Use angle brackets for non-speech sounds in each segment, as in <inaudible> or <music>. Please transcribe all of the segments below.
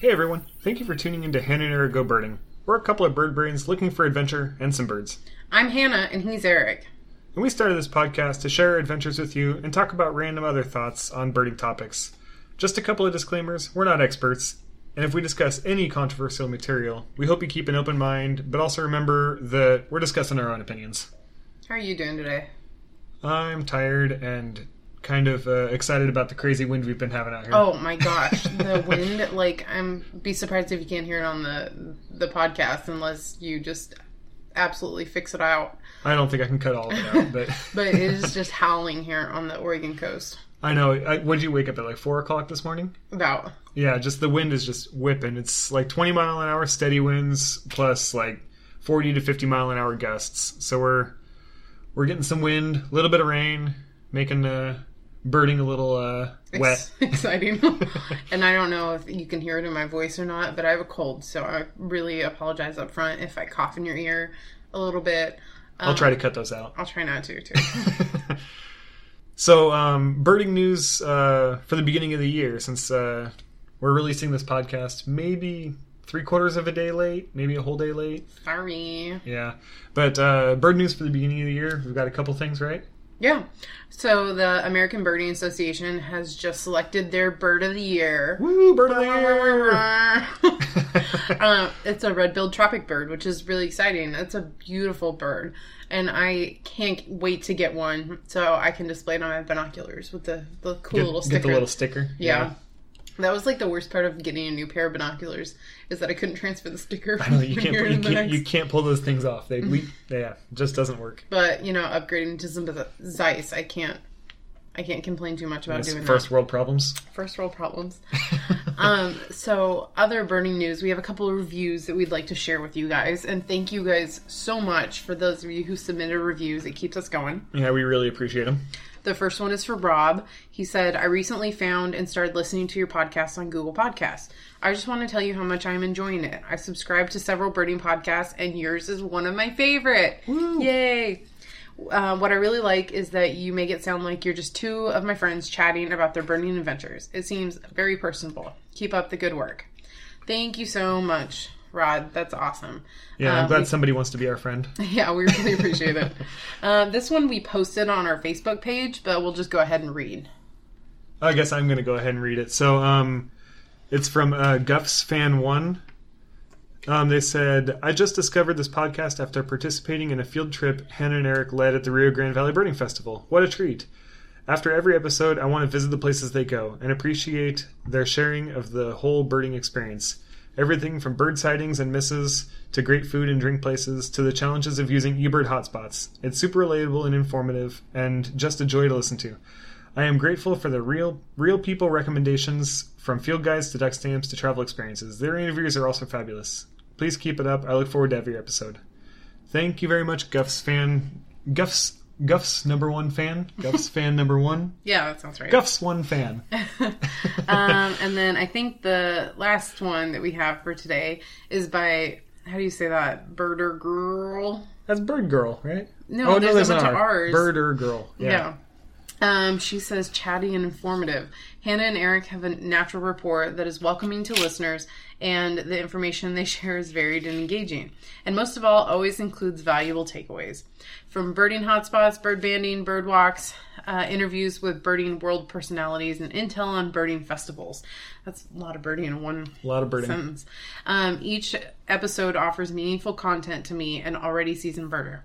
Hey everyone, thank you for tuning in to Hannah and Eric Go Birding. We're a couple of bird brains looking for adventure and some birds. I'm Hannah, and he's Eric. And we started this podcast to share our adventures with you and talk about random other thoughts on birding topics. Just a couple of disclaimers we're not experts, and if we discuss any controversial material, we hope you keep an open mind, but also remember that we're discussing our own opinions. How are you doing today? I'm tired and kind of uh, excited about the crazy wind we've been having out here. Oh my gosh, the <laughs> wind! Like, I'm be surprised if you can't hear it on the the podcast unless you just absolutely fix it out. I don't think I can cut all of it out, but <laughs> But it is just howling here on the Oregon coast. I know. I, when did you wake up at like four o'clock this morning? About Yeah, just the wind is just whipping. It's like 20 mile an hour steady winds plus like 40 to 50 mile an hour gusts. So we're we're getting some wind, a little bit of rain, making uh, birding a little uh, wet. ex- <laughs> exciting. <laughs> and I don't know if you can hear it in my voice or not, but I have a cold, so I really apologize up front if I cough in your ear a little bit. I'll try to cut those out. I'll try not to too. <laughs> So, um, birding news uh, for the beginning of the year, since uh, we're releasing this podcast maybe three quarters of a day late, maybe a whole day late. Sorry. Yeah, but uh, bird news for the beginning of the year. We've got a couple things, right? Yeah. So the American Birding Association has just selected their bird of the year. Woo, bird of the year! uh, <laughs> it's a red-billed tropic bird, which is really exciting. It's a beautiful bird, and I can't wait to get one so I can display it on my binoculars with the the cool Get, little get sticker. the little sticker. yeah. That was like the worst part of getting a new pair of binoculars is that I couldn't transfer the sticker. I know, you can't, you can't, you can't pull those things off. They, we, <laughs> yeah, just doesn't work. But you know, upgrading to some Zeiss, I can't. I can't complain too much about It's doing first world problems. First world problems. <laughs> um, so other burning news, we have a couple of reviews that we'd like to share with you guys, and thank you guys so much for those of you who submitted reviews. It keeps us going. Yeah, we really appreciate them. The first one is for Rob. He said, I recently found and started listening to your podcast on Google Podcasts. I just want to tell you how much I'm enjoying it. I subscribe to several birding podcasts, and yours is one of my favorite. Yay! Uh, what I really like is that you make it sound like you're just two of my friends chatting about their birding adventures. It seems very personable. Keep up the good work. Thank you so much, Rod. That's awesome. Yeah, I'm Um, glad somebody wants to be our friend. <laughs> yeah, we really appreciate it. <laughs> Um, this one we posted on our Facebook page, but we'll just go ahead and read. I guess I'm going to go ahead and read it. So, um, it's from uh, Guffs Fan One. Um, they said, "I just discovered this podcast after participating in a field trip Hannah and Eric led at the Rio Grande Valley Birding Festival. What a treat! After every episode, I want to visit the places they go and appreciate their sharing of the whole birding experience. Everything from bird sightings and misses to great food and drink places to the challenges of using eBird hotspots. It's super relatable and informative, and just a joy to listen to." I am grateful for the real real people recommendations from field guides to duck stamps to travel experiences. Their interviews are also fabulous. Please keep it up. I look forward to every episode. Thank you very much, Guff's fan. Guff's Guff's number one fan. <laughs> Guff's fan number one. Yeah, that sounds right. Guff's one fan. <laughs> um, and then I think the last one that we have for today is by how do you say that? Birder girl. That's Bird Girl, right? No, there's a bunch of Rs. Birder Girl. Yeah. Yeah. Um, she says chatty and informative. Hannah and Eric have a natural rapport that is welcoming to listeners, and the information they <laughs> share is varied and engaging. And most of all, always includes valuable takeaways. From birding hotspots, bird banding, bird walks, uh, interviews with birding world personalities, and intel on birding festivals. That's a lot of birding in one A lot of birding. sentence. Um, each episode offers meaningful content to me, an already seasoned birder.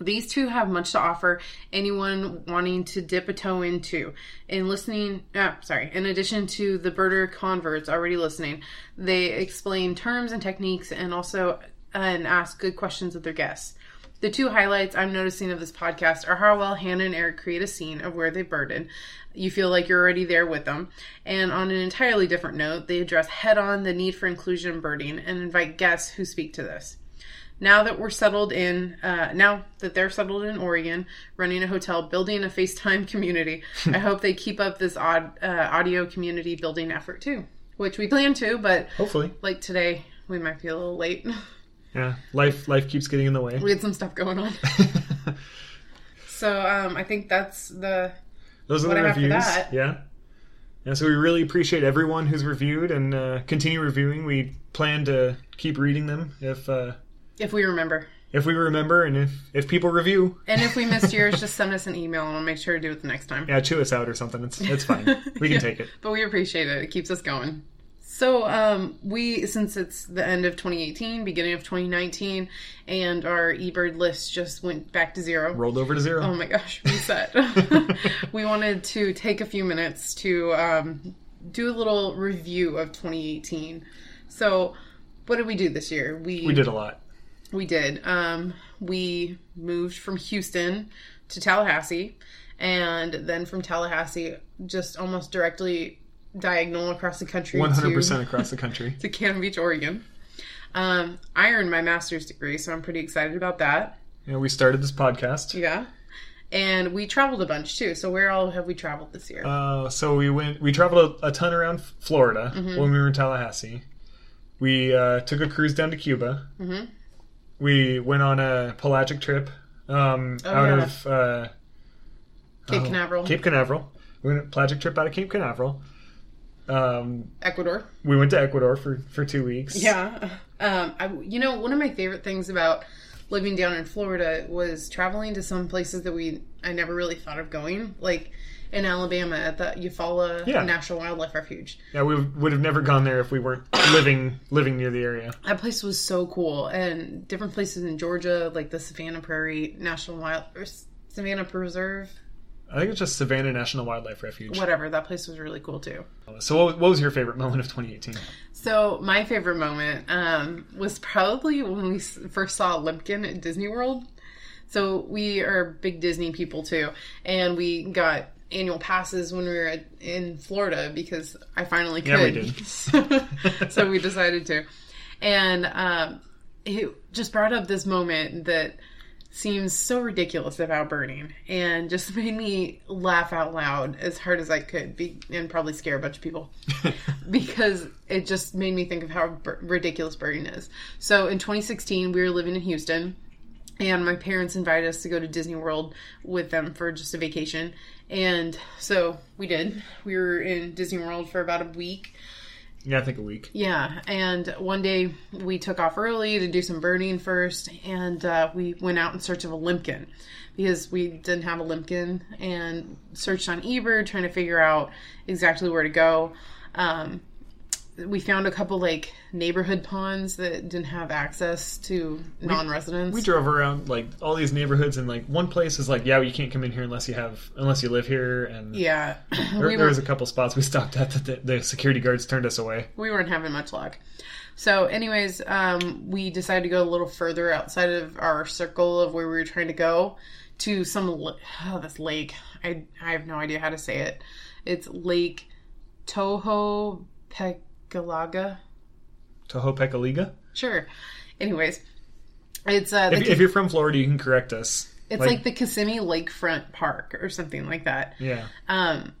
These two have much to offer anyone wanting to dip a toe into. In listening, uh, sorry, in addition to the birder converts already listening, they explain terms and techniques and also uh, and ask good questions of their guests. The two highlights I'm noticing of this podcast are how well Hannah and Eric create a scene of where they birded. You feel like you're already there with them. And on an entirely different note, they address head on the need for inclusion in birding and invite guests who speak to this. Now that we're settled in, uh, now that they're settled in Oregon, running a hotel, building a FaceTime <laughs> community, I <laughs> hope they keep up this odd uh, audio community building effort too, which we plan to. But Hopefully. like today, we might be a little late. <laughs> Yeah. Life life keeps getting in the way. we had some stuff going on. So um, I think that's the Those are the I have for reviews. Yeah. Yeah. So we really appreciate everyone who's reviewed and uh, continue reviewing. We plan to keep reading them if uh, If we remember. if we remember and if if people review. And if we missed yours, <laughs> just send us an email and we'll make sure to do it the next time. Yeah, chew us out or something. It's it's fine. <laughs> We can Yeah. take it. But we appreciate it. It keeps us going. So, um, we, since it's the end of 2018, beginning of 2019, and our eBird list just went back to zero. Rolled over to zero. Oh my gosh, reset. <laughs> we wanted to take a few minutes to um, do a little review of 2018. So, what did we do this year? We we did a lot. We did. Um, we moved from Houston to Tallahassee, and then from Tallahassee, just almost directly diagonal across the country One hundred percent across the country. <laughs> to Cannon Beach, Oregon. Um, I earned my master's degree, so I'm pretty excited about that. Know, we started this podcast. Yeah. And we traveled a bunch too. So where all have we traveled this year? Uh, so we went. We traveled a, a ton around Florida Mm-hmm. when we were in Tallahassee. We uh, took a cruise down to Cuba. Mhm. We went on a pelagic trip um, Oh, out yeah. of uh, Cape oh, Canaveral, Cape Canaveral. We went on a pelagic trip out of Cape Canaveral. Um, Ecuador. we went to Ecuador for, for two weeks. Yeah. Um, I, you know, one of my favorite things about living down in Florida was traveling to some places that we I never really thought of going, like in Alabama at the Eufaula Yeah. National Wildlife Refuge. Yeah, we would have never gone there if we weren't living living near the area. That place was so cool, and different places in Georgia, like the Savannah Prairie National Wild or Savannah Preserve, I think it's just Savannah National Wildlife Refuge. whatever. That place was really cool too. So, what, what was your favorite moment of 2018? So my favorite moment um, was probably when we first saw Limpkin at Disney World. So we are big Disney people too, and we got annual passes when we were at, in Florida because I finally could. Yeah, we did. <laughs> so we decided to, and um, it just brought up this moment that seems so ridiculous about burning and just <laughs> made me laugh out loud as hard as I could be, and probably scare a bunch of people <laughs> because it just made me think of how b- ridiculous burning is. So in 2016, we were living in Houston, and my parents invited us to go to Disney World with them for just a vacation. And so we did. We were in Disney World for about a week. Yeah, I think a week. Yeah, and one day we took off early to do some birding first, and uh, we went out in search of a limpkin because we didn't have a limpkin, and searched on eBird trying to figure out exactly where to go. Um, we found a couple like neighborhood ponds that didn't have access to non-residents. We drove around like all these neighborhoods, and like one place is like, yeah, you can't come in here unless you have unless you live here, and yeah, <clears throat> there, we there was a couple spots we <laughs> stopped at that the, the security guards turned us away. we weren't having much luck. So, anyways, um, we decided to go a little further outside of our circle of where we were trying to go to some oh, this lake. I I have no idea how to say it. It's Lake Toho Pecalaga. Tohopekaliga. Sure. Anyways, it's uh, the, If, if you're from Florida, you can correct us. it's like, the Kissimmee Lakefront Park or something like that. yeah, Um,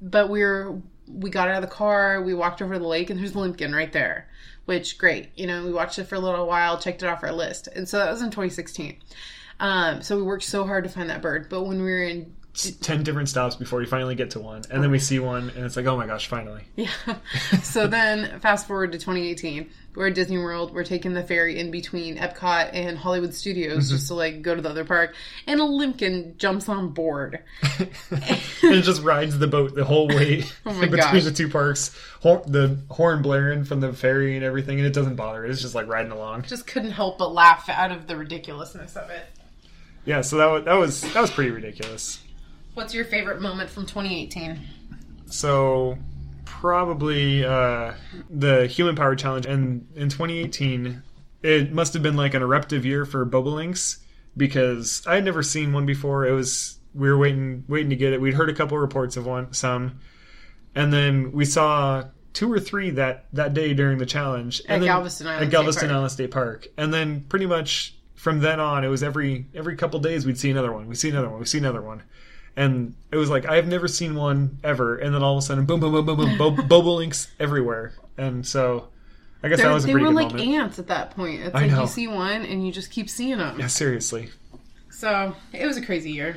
but we were we got out of the car, we walked over to the lake, and there's Limpkin right there. Which great, you know, we watched it for a little while, checked it off our list, and so that was in 2016. Um, so we worked so hard to find that bird, but when we were in ten different stops before you finally get to one, and then we see one, and it's like, oh my gosh, finally. yeah, <laughs> so then fast forward to 2018, we're at Disney World, we're taking the ferry in between Epcot and Hollywood Studios mm-hmm. just to like go to the other park, and a Limpkin jumps on board. <laughs> and just rides the boat the whole way <laughs> Oh between gosh. the two parks. Hor- the horn blaring from the ferry and everything, and it doesn't bother it. It's just like riding along. Just couldn't help but laugh out of the ridiculousness of it. Yeah, so that was that was that was pretty ridiculous. What's your favorite moment from 2018? So probably uh, the human power challenge, and in 2018, it must have been like an eruptive year for Bobolinks because I had never seen one before. It was we were waiting waiting to get it. We'd heard a couple reports of one some, and then we saw two or three that that day during the challenge At and then- Galveston Island at Galveston Park. Island State Park, and then pretty much from then on, it was every every couple days we'd see another one. We see another one. We see another one. And it was like I've never seen one ever, and then all of a sudden, boom, boom, boom, boom, boom, bo- <laughs> bobolinks everywhere, and so I guess They're- that was a they pretty were good like moment. ants at that point. It's I like know. you see one and you just keep seeing them. Yeah, seriously. So it was a crazy year.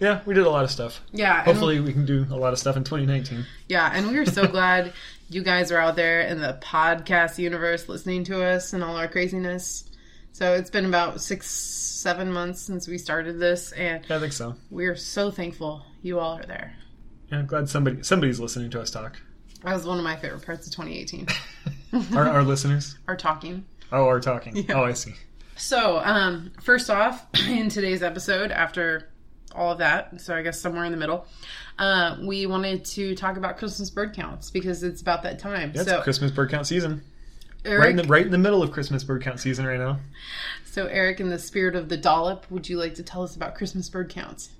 yeah, we did a lot of stuff. Yeah. Hopefully, we can do a lot of stuff in 2019. Yeah, and we are so <laughs> glad you guys are out there in the podcast universe listening to us and all our craziness. So it's been about six, seven months since we started this, and Yeah, I think so. we're so thankful you all are there. Yeah, I'm glad somebody somebody's listening to us talk. That was one of my favorite parts of 2018. <laughs> Our, our listeners. <laughs> our talking. Oh, are talking. Oh, I see. So, um, first off, <clears throat> in today's episode, after all of that, so I guess somewhere in the middle, uh, we wanted to talk about Christmas bird counts because it's about that time. That's so, Christmas bird count season. Eric, Right in the right in the middle of Christmas bird count season right now. so Eric, in the spirit of the dollop, would you like to tell us about Christmas bird counts?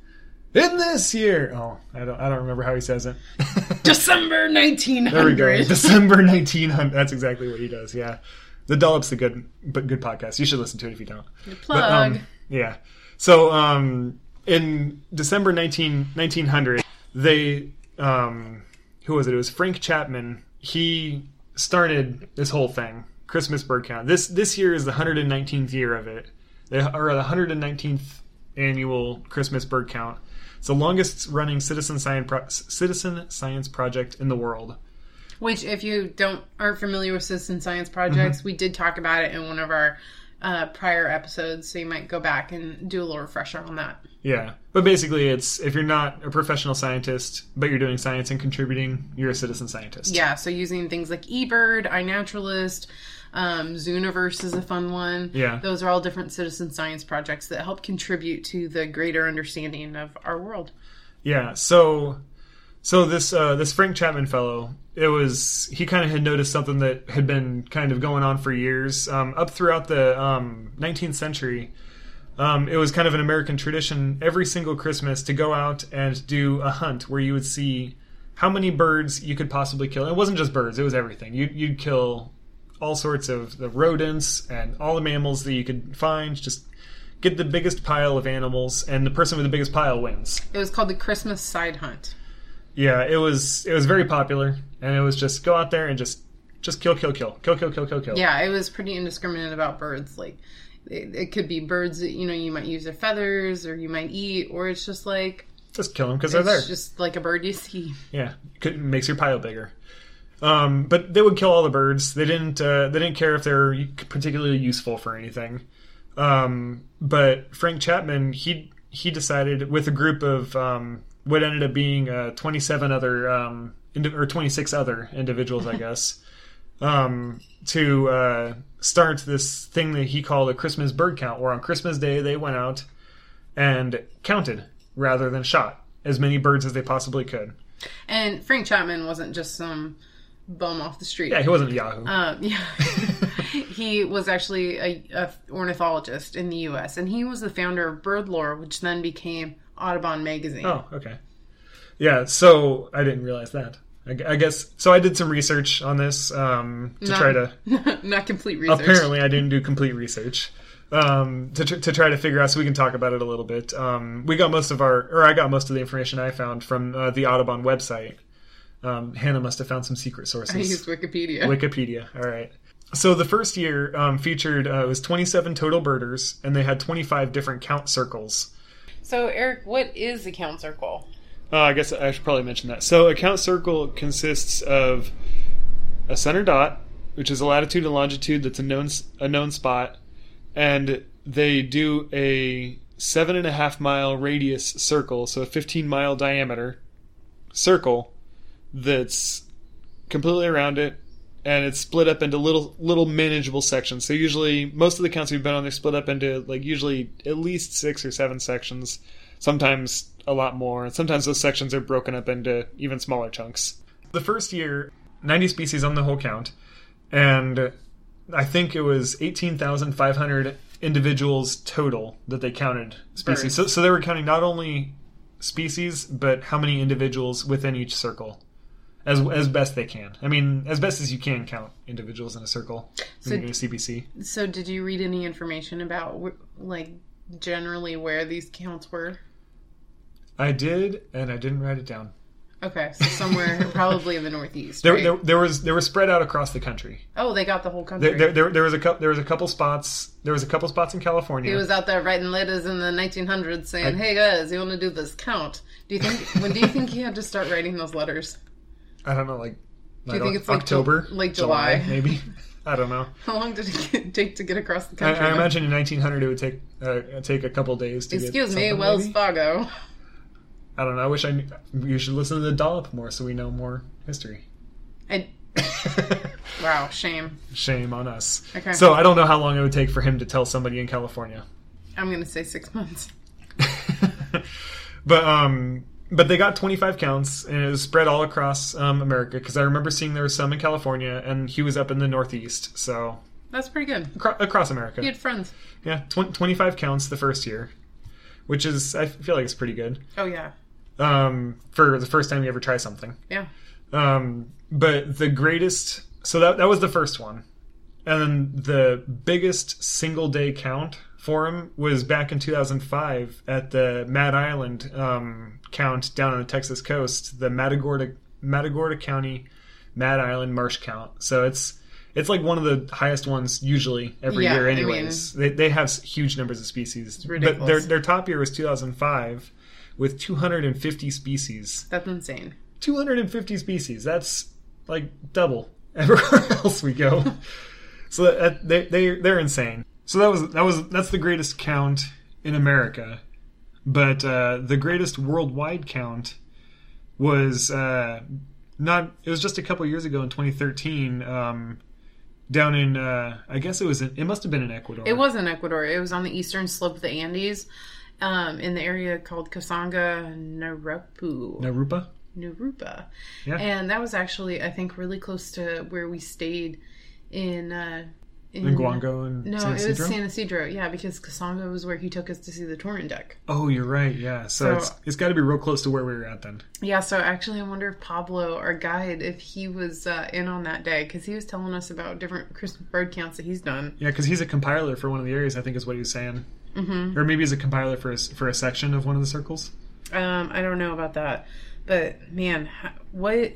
In this year, oh, I don't I don't remember how he says it. <laughs> December 1900. There we go. December 1900. That's exactly what he does. Yeah. The Dollop's a good but good podcast. You should listen to it if you don't. Plug. But, um, yeah. So um, in December 19, 1900, they um, who was it? It was Frank Chapman. He started this whole thing, Christmas bird count. This this year is the 119th year of it, They- or the 119th annual Christmas bird count. It's the longest running citizen science pro- citizen science project in the world. Which, if you don't aren't familiar with citizen science Mm-hmm. projects, we did talk about it in one of our uh, prior episodes, so you might go back and do a little refresher on that. Yeah, but basically, it's if you're not a professional scientist, but you're doing science and contributing, you're a citizen scientist. Yeah, so using things like eBird, iNaturalist, um, Zooniverse is a fun one. Yeah. Those are all different citizen science projects that help contribute to the greater understanding of our world. Yeah. So, so this uh, this Frank Chapman fellow, it was he kind of had noticed something that had been kind of going on for years, um, up throughout the um, 19th century. Um, it was kind of an American tradition every single Christmas to go out and do a hunt where you would see how many birds you could possibly kill. It wasn't just birds; it was everything. You, you'd kill all sorts of the rodents and all the mammals that you could find. Just get the biggest pile of animals, and the person with the biggest pile wins. It was called the Christmas Side Hunt. Yeah, it was it was very popular, and it was just go out there and just just kill, kill, kill, kill, kill, kill, kill, kill. Yeah, it was pretty indiscriminate about birds. Like, it, it could be birds that, you know, you might use their feathers or you might eat, or it's just like, just kill them because they're there. just like a bird you see. Yeah, Could, makes your pile bigger. Um, but they would kill all the birds. They didn't. Uh, they didn't care if they're particularly useful for anything. Um, but Frank Chapman, he he decided with a group of um, what ended up being uh, 27 other um, indi- or 26 other individuals, I <laughs> guess, um, to uh, start this thing that he called a Christmas bird count, where on Christmas Day they went out and counted rather than shot as many birds as they possibly could. And Frank Chapman wasn't just some bum off the street. Yeah, he wasn't Yahoo. Um, yeah. <laughs> he was actually a, a ornithologist in the U.S. and he was the founder of Bird Lore, which then became Audubon magazine. oh, okay. Yeah, so I didn't realize that. I, I guess so. I did some research on this um, to Not- try to. <laughs> not complete research. Apparently, I didn't do complete research um, to tr- to try to figure out so we can talk about it a little bit. Um, we got most of our, or I got most of the information I found from uh, the Audubon website. Um, Hannah must have found some secret <laughs> sources. I used Wikipedia. Wikipedia. All right. So the first year um, featured uh, it was 27 total birders, and they had 25 different count circles. So, Eric, what is a count circle? Uh, I guess I should probably mention that. So a count circle consists of a center dot, which is a latitude and longitude that's a known a known spot, and they do a seven and a half mile radius circle, so a 15 mile diameter circle that's completely around it, and it's split up into little little manageable sections. So usually, most of the counts we've been on, they're split up into like usually at least six or seven sections. Sometimes a lot more, and sometimes those sections are broken up into even smaller chunks. The first year, 90 species on the whole count, and I think it was 18,500 individuals total that they counted species. So, so they were counting not only species, but how many individuals within each circle. As, as best they can. I mean, as best as you can count individuals in a circle So- when you're doing CBC. So, did you read any information about, like, generally where these counts were? I did, and I didn't write it down. Okay, so somewhere <laughs> probably in the Northeast. There, right? there, there was they were spread out across the country. oh, they got the whole country. There, there, there, there was a couple. There was a couple spots. There was a couple spots in California. He was out there writing letters in the 1900s saying, "Hey guys, you want to do this count?" Do you think? when do you think he had to start writing those letters? I don't know, like. do you think it's like October, Ju- like July? <laughs> maybe? I don't know. How long did it get- take to get across the country? I imagine in 1900 it would take uh, take a couple days to get. Excuse me, Wells maybe? Fargo. I don't know. I wish I. Knew, you should listen to the dollop more so we know more history. I, <laughs> wow, shame. Shame on us. Okay. So I don't know how long it would take for him to tell somebody in California. I'm gonna say six months. <laughs> but um, but they got 25 counts and it was spread all across um, America because I remember seeing there was some in California and he was up in the Northeast, so That's pretty good. acro- across America. He had friends. Yeah, tw- 25 counts the first year, which is I feel like it's pretty good Oh yeah, um, for the first time you ever try something. yeah. Um, but the greatest, so that that was the first one, and then the biggest single day count for him was back in 2005 at the Mad Island um, count down on the Texas coast, the Matagorda Matagorda County Mad Island Marsh count. So it's it's like one of the highest ones usually every Yeah, year. I mean- Anyways, they they have huge numbers of species, but their their top year was 2005 with 250 species. That's insane. 250 species. That's like double <laughs> everywhere else we go. <laughs> so that, they they they're insane. So that was that was that's the greatest count in America, but uh, the greatest worldwide count was uh, not. It was just a couple years ago in 2013. Um, down in, uh, I guess it was. In, it must have been in Ecuador. It was in Ecuador. It was on the eastern slope of the Andes, um, in the area called Kasanga Narupu. Narupa. Narupa. Yeah. And that was actually, I think, really close to where we stayed in. Uh, In Guango and No, San it was San Isidro. Yeah, because Cosanga was where he took us to see the torrent duck. Oh, you're right. Yeah. So, So- it's it's got to be real close to where we were at then. Yeah, so actually, I wonder if Pablo, our guide, if he was uh, in on that day because he was telling us about different Christmas bird counts that he's done. Yeah, because he's a compiler for one of the areas. I think is what he was saying. Mm-hmm. Or maybe he's a compiler for a, for a section of one of the circles. Um, I don't know about that, but man, what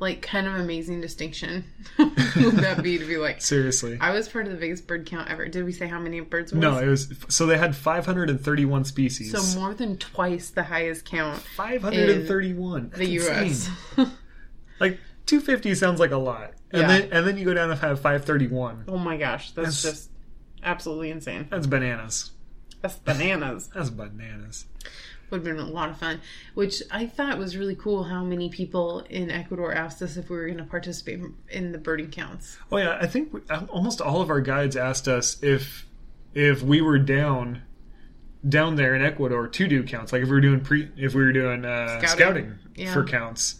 like kind of amazing distinction would <laughs> <laughs> that be to be like? Seriously. I was part of the biggest bird count ever. Did we say how many birds? No, it was so they had 531 species. so more than twice the highest count 531. the U.S. <laughs> Like 250 sounds like a lot, and Yeah. then and then you go down and have 531. oh my gosh, that's, That's- just absolutely insane. That's bananas. That's bananas. That's bananas. Would have been a lot of fun. Which I thought was really cool how many people in Ecuador asked us if we were going to participate in the birding counts. Oh yeah, I think we, almost all of our guides asked us if if we were down down there in Ecuador to do counts, like if we were doing pre, if we were doing uh, Scouting. scouting, Yeah. for counts.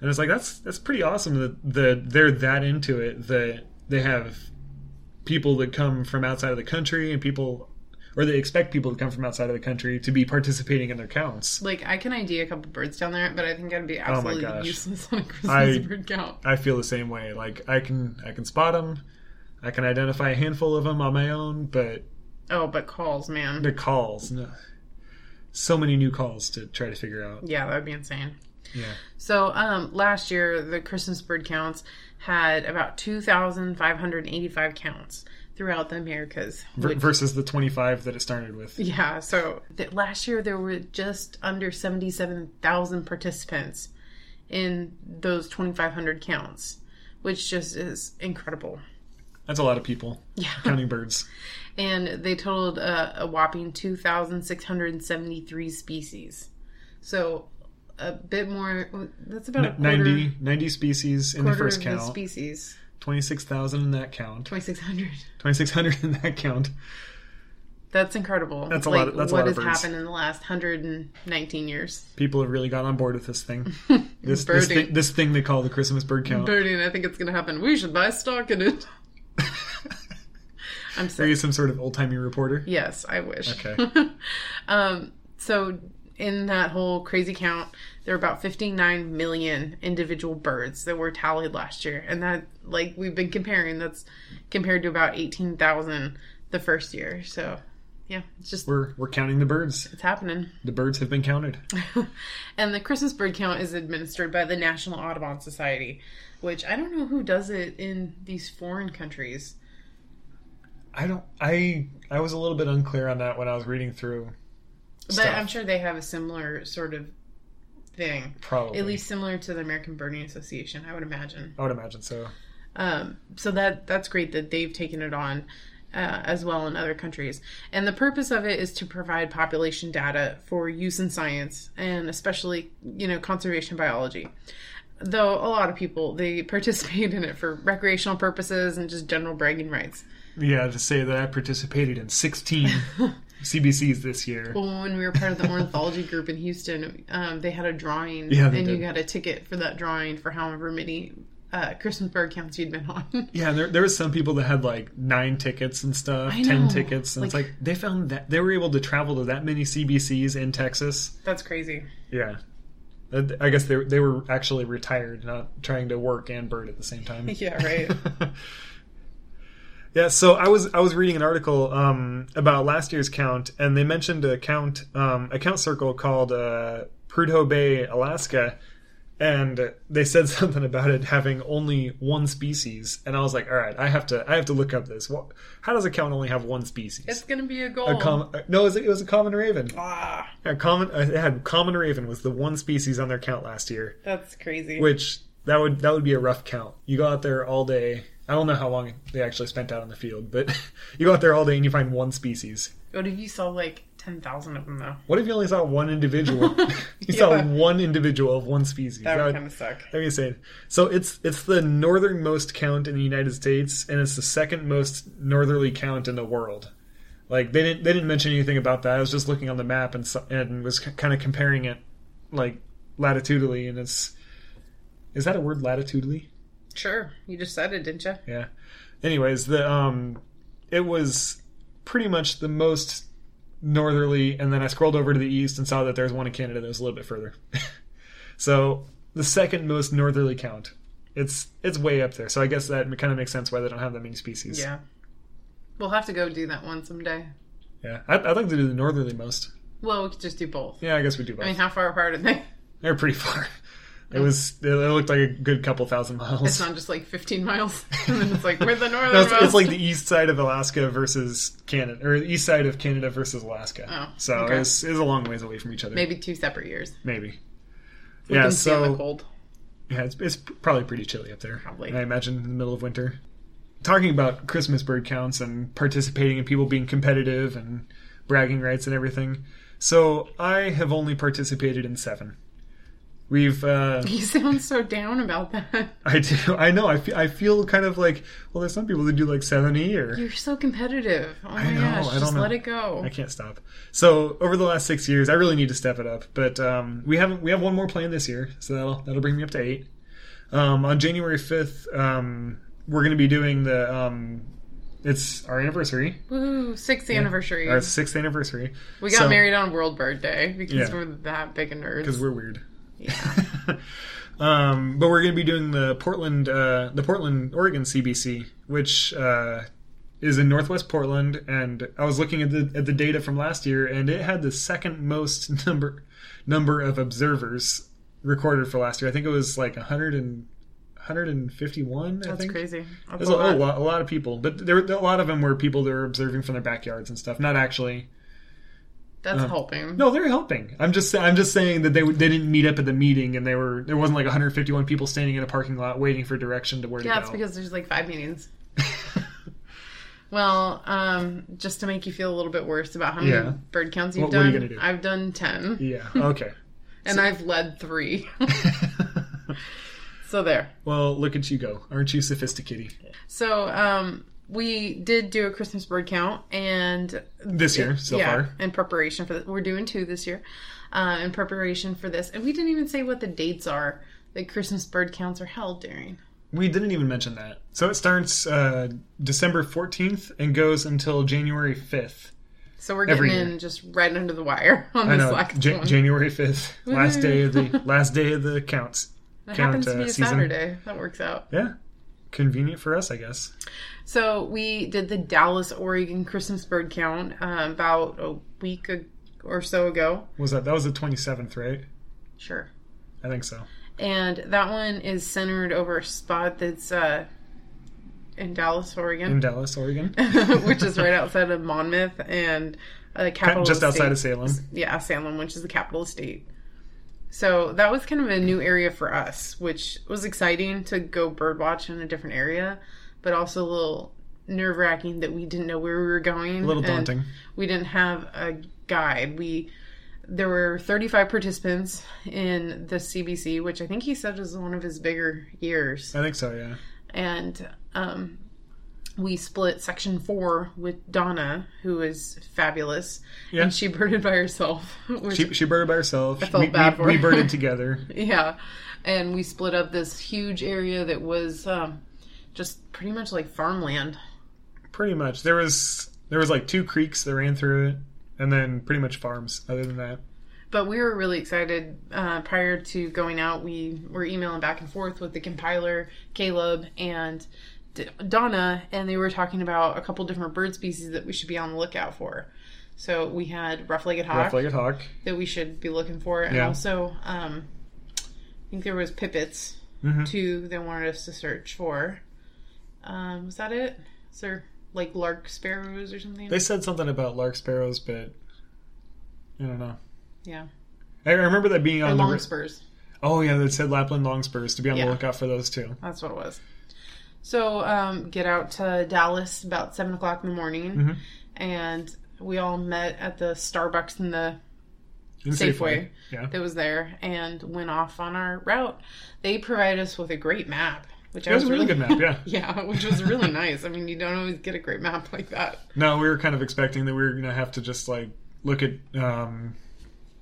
And it's like that's that's pretty awesome that the they're that into it that they have people that come from outside of the country and people or they expect people to come from outside of the country to be participating in their counts. Like I can ID a couple birds down there, but I think I'd be absolutely Oh useless on a Christmas I- bird count. I feel the same way. Like I can I can spot them, I can identify a handful of them on my own, but Oh, but calls, man. the calls, no. so many new calls to try to figure out. Yeah, that would be insane. Yeah, So, um, last year the Christmas bird counts had about two thousand five hundred eighty-five counts throughout the Americas. which- versus the twenty five that it started with. Yeah, so th- last year there were just under 77,000 participants in those 2,500 counts, which just is incredible. That's a lot of people Yeah. <laughs> counting birds. <laughs> And they totaled uh, a whopping 2,673 species. So a bit more, that's about a N- quarter, 90, 90 species in the first of the count. species. Twenty six thousand in that count. 2,600. Twenty six hundred in that count. That's incredible. That's a like, lot of- that's a what lot of has birds. happened in the last 119 years. People have really got on board with this thing. <laughs> This this Birding. thing, this thing they call the Christmas bird count. Birding, I think it's going to happen. We should buy stock in it. <laughs> I'm Are you some sort of old timey reporter? Yes, I wish. Okay. <laughs> um, so in that whole crazy count, there were about 59 million individual birds that were tallied last year, and that, like we've been comparing, that's compared to about 18,000 the first year. So Yeah, it's just We're we're counting the birds. it's happening. The birds have been counted. <laughs> and the Christmas bird count is administered by the National Audubon Society, which I don't know who does it in these foreign countries. I don't. I I was a little bit unclear on that when I was reading through. But stuff. I'm sure they have a similar sort of thing. Probably. At least similar to the American Birding Association, I would imagine. I would imagine so. Um, so that that's great that they've taken it on uh, as well in other countries. And the purpose of it is to provide population data for use in science and especially you know conservation biology. Though a lot of people they <laughs> participate in it for recreational purposes and just general bragging rights. Yeah, to say that I participated in 16 <laughs> CBCs this year. Well, when we were part of the ornithology group in Houston, um, they had a drawing, Yeah, and you got a ticket for that drawing for however many uh, Christmas bird counts you'd been on. <laughs> Yeah, and there there was some people that had like nine tickets and stuff, ten tickets, and it's Like- like they found that they were able to travel to that many CBCs in Texas. That's crazy. Yeah, I guess they they were actually retired, not trying to work and bird at the same time. <laughs> Yeah, right. <laughs> Yeah, so I was I was reading an article um, about last year's count, and they mentioned a count um, a count circle called uh, Prudhoe Bay, Alaska, and they said <laughs> something about it having only one species, and I was like, all right, I have to I have to look up this. What, how does a count only have one species? It's gonna be a goal. a com- uh, no, it was, it was a common raven. ah, A common uh, it had common raven was the one species on their count last year, that's crazy. which that would that would be a rough count. You go out there all day. I don't know how long they actually spent out in the field, but <laughs> you go out there all day and you find one species. Oh, what if you saw like ten thousand of them though? What if you only saw one individual? <laughs> you saw one individual of one species. That would would- kind of suck. That'd be insane. So it's it's the northernmost count in the United States, and it's the second most northerly count in the world. Like they didn't they didn't mention anything about that. I was just looking on the map and and was kind of comparing it, like latitudinally, and it's is that a word latitudinally? Sure, you just said it, didn't you? Yeah. Anyways, the um, it was pretty much the most northerly, and then I scrolled over to the east and saw that there's one in Canada that was a little bit further. <laughs> so the second most northerly count. It's it's way up there. So I guess that kind of makes sense why they don't have that many species. Yeah. We'll have to go do that one someday. Yeah. I'd, I'd like to do the northerly most. Well, we could just do both. Yeah, I guess we do both. I mean, how far apart are they? They're pretty far. <laughs> It was. It looked like a good couple thousand miles. It's not just like 15 miles, <laughs> and then it's like we're the No, northernmost. it's, it's like the east side of Alaska versus Canada, or the east side of Canada versus Alaska. Oh, so okay. it's, it's a long ways away from each other. maybe two separate years. Maybe. We yeah. can stand the So cold. yeah, it's, it's probably pretty chilly up there. Probably. I imagine in the middle of winter. Talking about Christmas bird counts and participating and people being competitive and bragging rights and everything. So I have only participated in seven. We've uh, <laughs> You sound so down about that. I do I know I feel, I feel kind of like well there's some people that do like seven a year. You're so competitive. Oh my I know, gosh, I don't just know. let it go. I can't stop. So over the last six years, I really need to step it up. But um, we haven't. We have one more plan this year, so that'll that'll bring me up to eight. Um, on January fifth, um, we're going to be doing the. Um, it's our anniversary, Woo, sixth anniversary. our sixth anniversary. we got So- married on World Bird Day because Yeah. we're that big a nerd. because we're weird. Yeah. <laughs> um, but we're going to be doing the Portland, uh, the Portland, Oregon CBC, which uh, is in Northwest Portland. And I was looking at the at the data from last year, and it had the second most <laughs> number number of observers recorded for last year. I think it was like 100 and 151. I That's think. crazy. That's There's a a, lot. lot, a lot of people, but there a lot of them were people that were observing from their backyards and stuff, not actually That's uh, helping. no, they're helping. I'm just I'm just saying that they they didn't meet up at the meeting and they were there wasn't like 151 people standing in a parking lot waiting for direction to where yeah, to it's go. because there's like five meetings. <laughs> Well, um, just to make you feel a little bit worse about how many Yeah. bird counts you've What- what done, you gonna do? I've done ten, yeah. Okay. <laughs> and I've led three. <laughs> so there. well, look at you go. Aren't you sophisticated? So um, we did do a Christmas bird count, and This year so yeah, far. in preparation for this, we're doing two this year. Uh, in preparation for this, and we didn't even say what the dates are that Christmas bird counts are held during. We didn't even mention that. So it starts uh, December 14th and goes until January 5th. So we're getting year. in just right under the wire <laughs> on this last Ja- one. January 5th, last day of the <laughs> last day of the counts. That count, happens to uh, be a season. Saturday. That works out. Yeah. Convenient for us, I guess. So we did the Dallas, Oregon Christmas bird count uh, about a week or so ago. Was that that was the twenty seventh, right? Sure. I think so. And that one is centered over a spot that's uh, in Dallas, Oregon. In Dallas, Oregon, <laughs> which is right outside of Monmouth and uh, capital just outside of. Salem. yeah, Salem, which is the capital of state. So that was kind of a new area for us, which was exciting to go birdwatch in a different area, but also a little nerve wracking that we didn't know where we were going. A little and daunting. We didn't have a guide. We there were 35 participants in the CBC, which I think he said was one of his bigger years I think so. Yeah. and um, we split section four with Donna, who is fabulous, Yeah. and she birded by herself. <laughs> She she birded by herself. I felt we, bad we, for we her. birded <laughs> together. yeah, and we split up this huge area that was um, just pretty much like farmland. Pretty much. There was there was like two creeks that ran through it, and then pretty much farms. Other than that, But we were really excited. Uh, prior to going out, we were emailing back and forth with the compiler, Caleb, and Donna, and they were talking about a couple different bird species that we should be on the lookout for. So we had rough-legged hawk rough-legged hawk. that we should be looking for, and Yeah. also um, I think there was pipits Mhm. too. They wanted us to search for. Um, was that it? Is there like lark sparrows or something? They said something about lark sparrows, but I don't know. yeah, I remember that being or on the. long spurs. Oh yeah, they said Lapland longspurs to be on Yeah. the lookout for those too. That's what it was. So, um, get out to Dallas about seven o'clock in the morning, Mhm. and we all met at the Starbucks in the In Safeway. Yeah. that was there, and went off on our route. They provided us with a great map, which It I was was a really good map. Yeah. <laughs> yeah, which was really nice. I mean, you don't always get a great map <laughs> like that. No, we were kind of expecting that we were gonna have to just like look at um,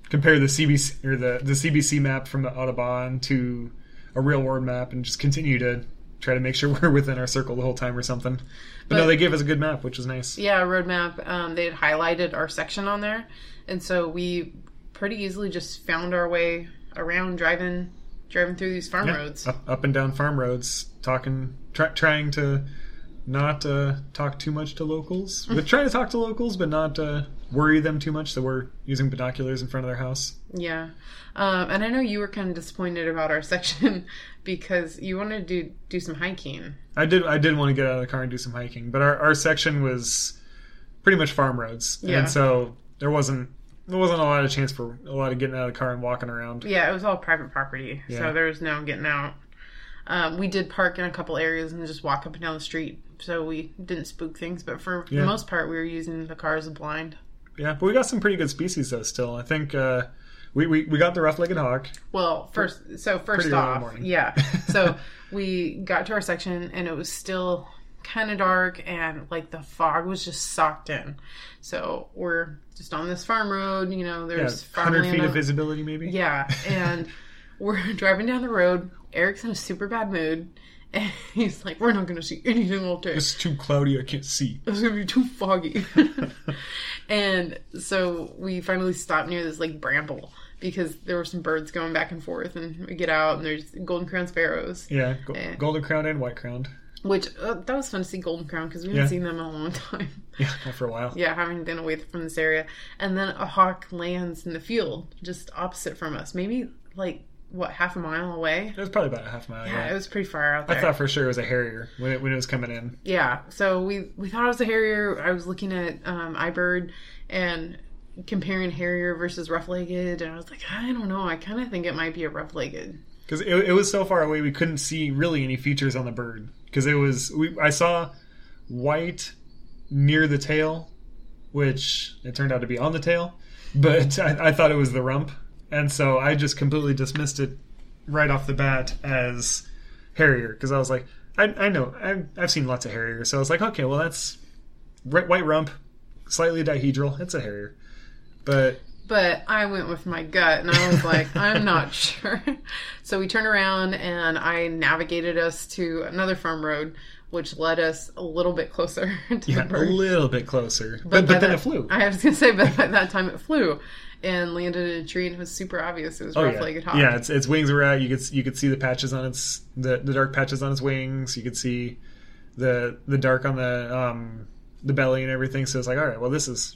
compare the CBC or the the CBC map from the Audubon to a real world map and just continue to try to make sure <laughs> we're within our circle the whole time or something. But, no, they gave us a good map, which was nice. Yeah, road map. Um, they had highlighted our section on there, and so we pretty easily just found our way around driving driving through these farm Yeah, roads. Up, up and down farm roads, talking, try, trying to not uh, talk too much to locals, <laughs> but trying to talk to locals, but not uh, worry them too much that we're using binoculars in front of their house. Yeah. Um, and I know you were kind of disappointed about our <laughs> section because you wanted to do, do some hiking. I did, I did want to get out of the car and do some hiking, but our, our section was pretty much farm roads, Yeah. and so there wasn't there wasn't a lot of chance for a lot of getting out of the car and walking around. Yeah, it was all private property, Yeah. so there was no getting out. Um, we did park in a couple areas and just walk up and down the street, so we didn't spook things. But for Yeah. the most part, we were using the car as a blind. Yeah, but we got some pretty good species though. Still, I think uh, we, we we got the rough-legged hawk. Well, first, so first Pretty early in the off, yeah. <laughs> So we got to our section and it was still kind of dark and like the fog was just socked in. So we're just on this farm road, you know, Yeah, there's hundred feet of visibility, maybe. Yeah, and <laughs> we're <laughs> driving down the road. Eric's in a super bad mood. And he's like, "We're not going to see anything all day. It's too cloudy. I can't see. It's going to be too foggy." And so we finally stopped near this like bramble because there were some birds going back and forth, and we get out and there's golden crown sparrows, Yeah, go- Eh. golden crowned and white crowned. which uh, that was fun to see golden crown because we haven't Yeah. seen them in a long time. <laughs> Yeah, for a while. yeah, having been away from this area, and then a hawk lands in the field just opposite from us, maybe like what half a mile away. It was probably about a half mile. Yeah, Yeah, it was pretty far out there. I thought for sure it was a harrier when it when it was coming in. yeah, so we we thought it was a harrier. I was looking at um, iBird and comparing harrier versus rough-legged, and I was like, I don't know. I kind of think it might be a rough-legged. because it, it was so far away we couldn't see really any features on the bird because it was we, i saw white near the tail which it turned out to be on the tail but <laughs> i, I thought it was the rump and so i just completely dismissed it right off the bat as harrier because i was like i, I know I've, I've seen lots of harriers so i was like okay well that's white rump slightly dihedral it's a harrier but But I went with my gut and I was like, <laughs> I'm not sure. <laughs> So we turned around and I navigated us to another farm road, which led us a little bit closer <laughs> to Yeah, the a little bit closer, but by but, then that- it flew. I was gonna say, but by that time it flew and landed in a tree, and it was super obvious it was Oh rough yeah, legged hawk. yeah. Its its wings were out. You could you could see the patches on its the, the dark patches on its wings. You could see the the dark on the um the belly and everything. So it's like, all right, well, this is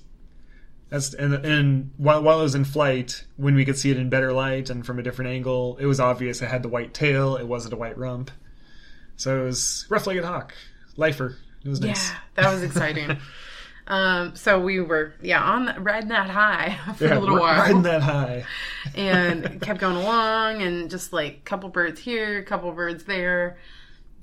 that's and and while while it was in flight, when we could see it in better light and from a different angle, it was obvious it had the white tail. It wasn't a white rump. So it was rough legged hawk, lifer. It was nice. Yeah, that was exciting. <laughs> um, so we were yeah on riding that high <laughs> for Yeah, a little while. riding that high. <laughs> and kept going along and just like couple birds here, couple birds there.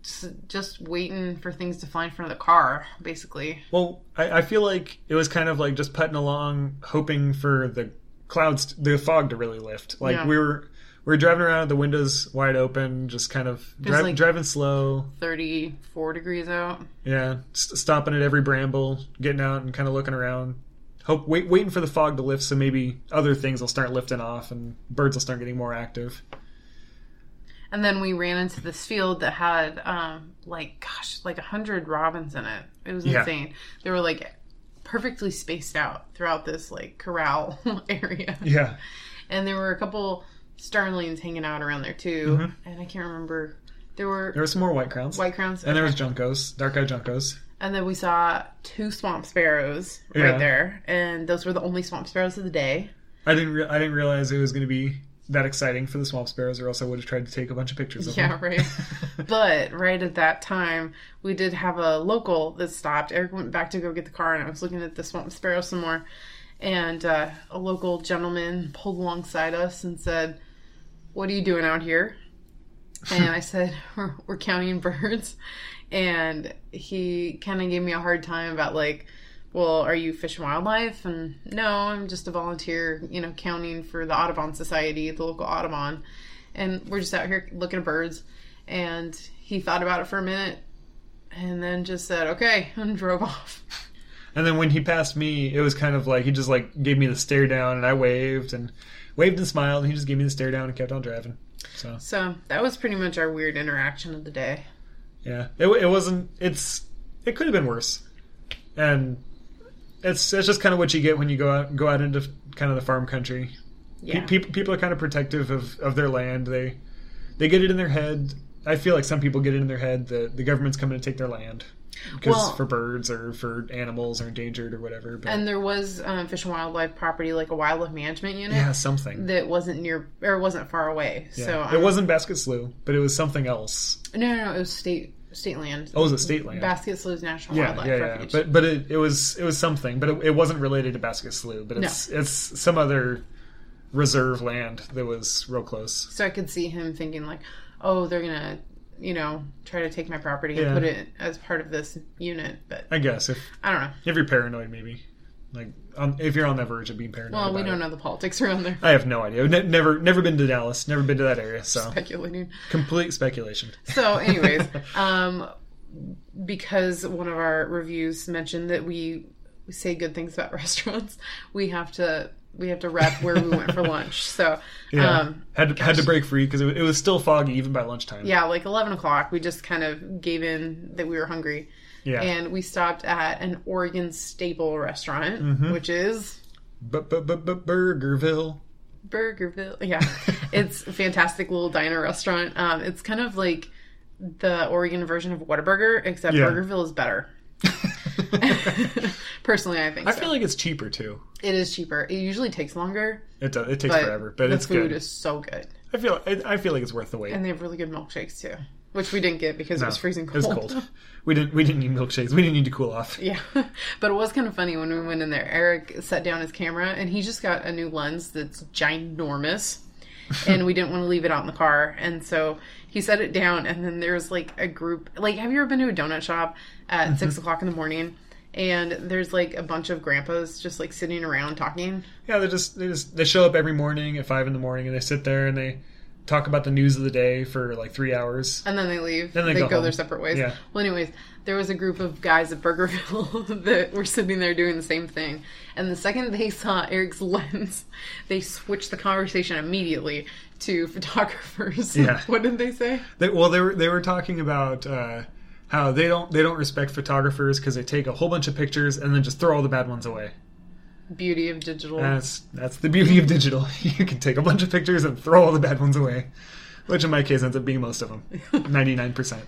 Just, just waiting for things to fly in front of the car, basically. Well, I, I feel like it was kind of like just putting along, hoping for the clouds, the fog to really lift. Like Yeah. we were, we were driving around with the windows wide open, just kind of There's, dri- like- driving slow. 34 degrees out. Yeah, st- stopping at every bramble, getting out and kind of looking around. Hope wait, waiting for the fog to lift, so maybe other things will start lifting off and birds will start getting more active. And then we ran into this field that had, um, like, gosh, like a hundred robins in it. It was Yeah. insane. They were like perfectly spaced out throughout this like corral <laughs> area. Yeah, And there were a couple starlings hanging out around there too. And I can't remember. There were there were some more white crowns, white crowns. and there was juncos, dark-eyed juncos. And then we saw two swamp sparrows Yeah. right there, and those were the only swamp sparrows of the day. I didn't, re- I didn't realize it was going to be that exciting for the swamp sparrows, or else I would have tried to take a bunch of pictures of Yeah, them. Yeah, right. <laughs> but right at that time, we did have a local that stopped. Erik went back to go get the car, and I was looking at the swamp sparrow some more. And uh, a local gentleman pulled alongside us and said, "What are you doing out here?" And I said, <laughs> "We're, we're counting birds." And he kind of gave me a hard time about like, well, are you fish and wildlife? And no, I'm just a volunteer, you know, counting for the Audubon Society, the local Audubon. And we're just out here looking at birds. And he thought about it for a minute and then just said, okay, <laughs> and drove off. And then when he passed me, it was kind of like he just like gave me the stare down, and I waved and waved and smiled, and he just gave me the stare down and kept on driving. So So that was pretty much our weird interaction of the day. yeah, it, it wasn't. It's it could have been worse, and it's it's just kind of what you get when you go out go out into kind of the farm country. Yeah. people people are kind of protective of, of their land. They they get it in their head. I feel like some people get it in their head that the government's coming to take their land because Well- for birds or for animals are endangered or whatever. But And there was um, fish and wildlife property, like a wildlife management unit, yeah, something. that wasn't near or wasn't far away. Yeah. So it wasn't Basket Slough, but it was something else. No, no, no, it was state state land. Oh, it was a state land. Basket Sloughs National yeah, Wildlife yeah, yeah. Refuge. But but it, it was it was something, but it, it wasn't related to Basket Slough. But it's it's some other reserve land that was real close. so I could see him thinking like, oh, they're gonna, you know, try to take my property Yeah. and put it as part of this unit. But I guess if I don't know. if you're paranoid, maybe like on, if you're on that verge of being paranoid. Well, we don't it. know the politics around there. I have no idea. Never never been to Dallas. Never been to that area. So Speculating. complete speculation. So, anyways, <laughs> um, because one of our reviews mentioned that we say good things about <laughs> restaurants, we have to we have to rep where we went for lunch. So, Yeah, um, had to, had to break free because it, it was still foggy even by lunchtime. yeah, like eleven o'clock, we just kind of gave in that we were hungry, yeah. and we stopped at an Oregon staple restaurant, Mm-hmm. which is Burgerville. Burgerville. Yeah, <laughs> it's a fantastic little diner restaurant. Um, it's kind of like the Oregon version of Whataburger, except Yeah. Burgerville is better. <laughs> Personally, I think I so. feel like it's cheaper too. it is cheaper. It usually takes longer, It does. It takes but forever, but the it's food good. is so good, I feel. I, I feel like it's worth the wait. and they have really good milkshakes too, which we didn't get because it was freezing cold. It was cold. We didn't. We didn't need milkshakes. We didn't need to cool off. <laughs> Yeah, but it was kind of funny when we went in there. Erik set down his camera, and he just got a new lens that's ginormous, and we didn't want to leave it out in the car, and so he set it down. And then there's like a group. Like, have you ever been to a donut shop at Mm-hmm. six o'clock in the morning? And there's like a bunch of grandpas just like sitting around talking. Yeah, they just they just they show up every morning at five in the morning and they sit there and they talk about the news of the day for like three hours. And then they leave. Then they they go go, their separate ways. Yeah. Well, anyways, there was a group of guys at Burgerville <laughs> that were sitting there doing the same thing. And the second they saw Erik's <laughs> lens, they switched the conversation immediately to photographers. Yeah. <laughs> what did they say? They, well, they were they were talking about uh, how they don't they don't respect photographers because they take a whole bunch of pictures and then just throw all the bad ones away. Beauty of digital. That's that's the beauty of digital. <laughs> You can take a bunch of pictures and throw all the bad ones away, which in my case ends up being most of them, <laughs> ninety nine percent,